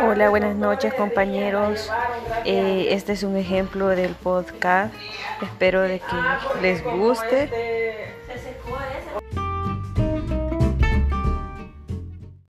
Hola, buenas noches compañeros. Eh, este es un ejemplo del podcast. Espero de que les guste.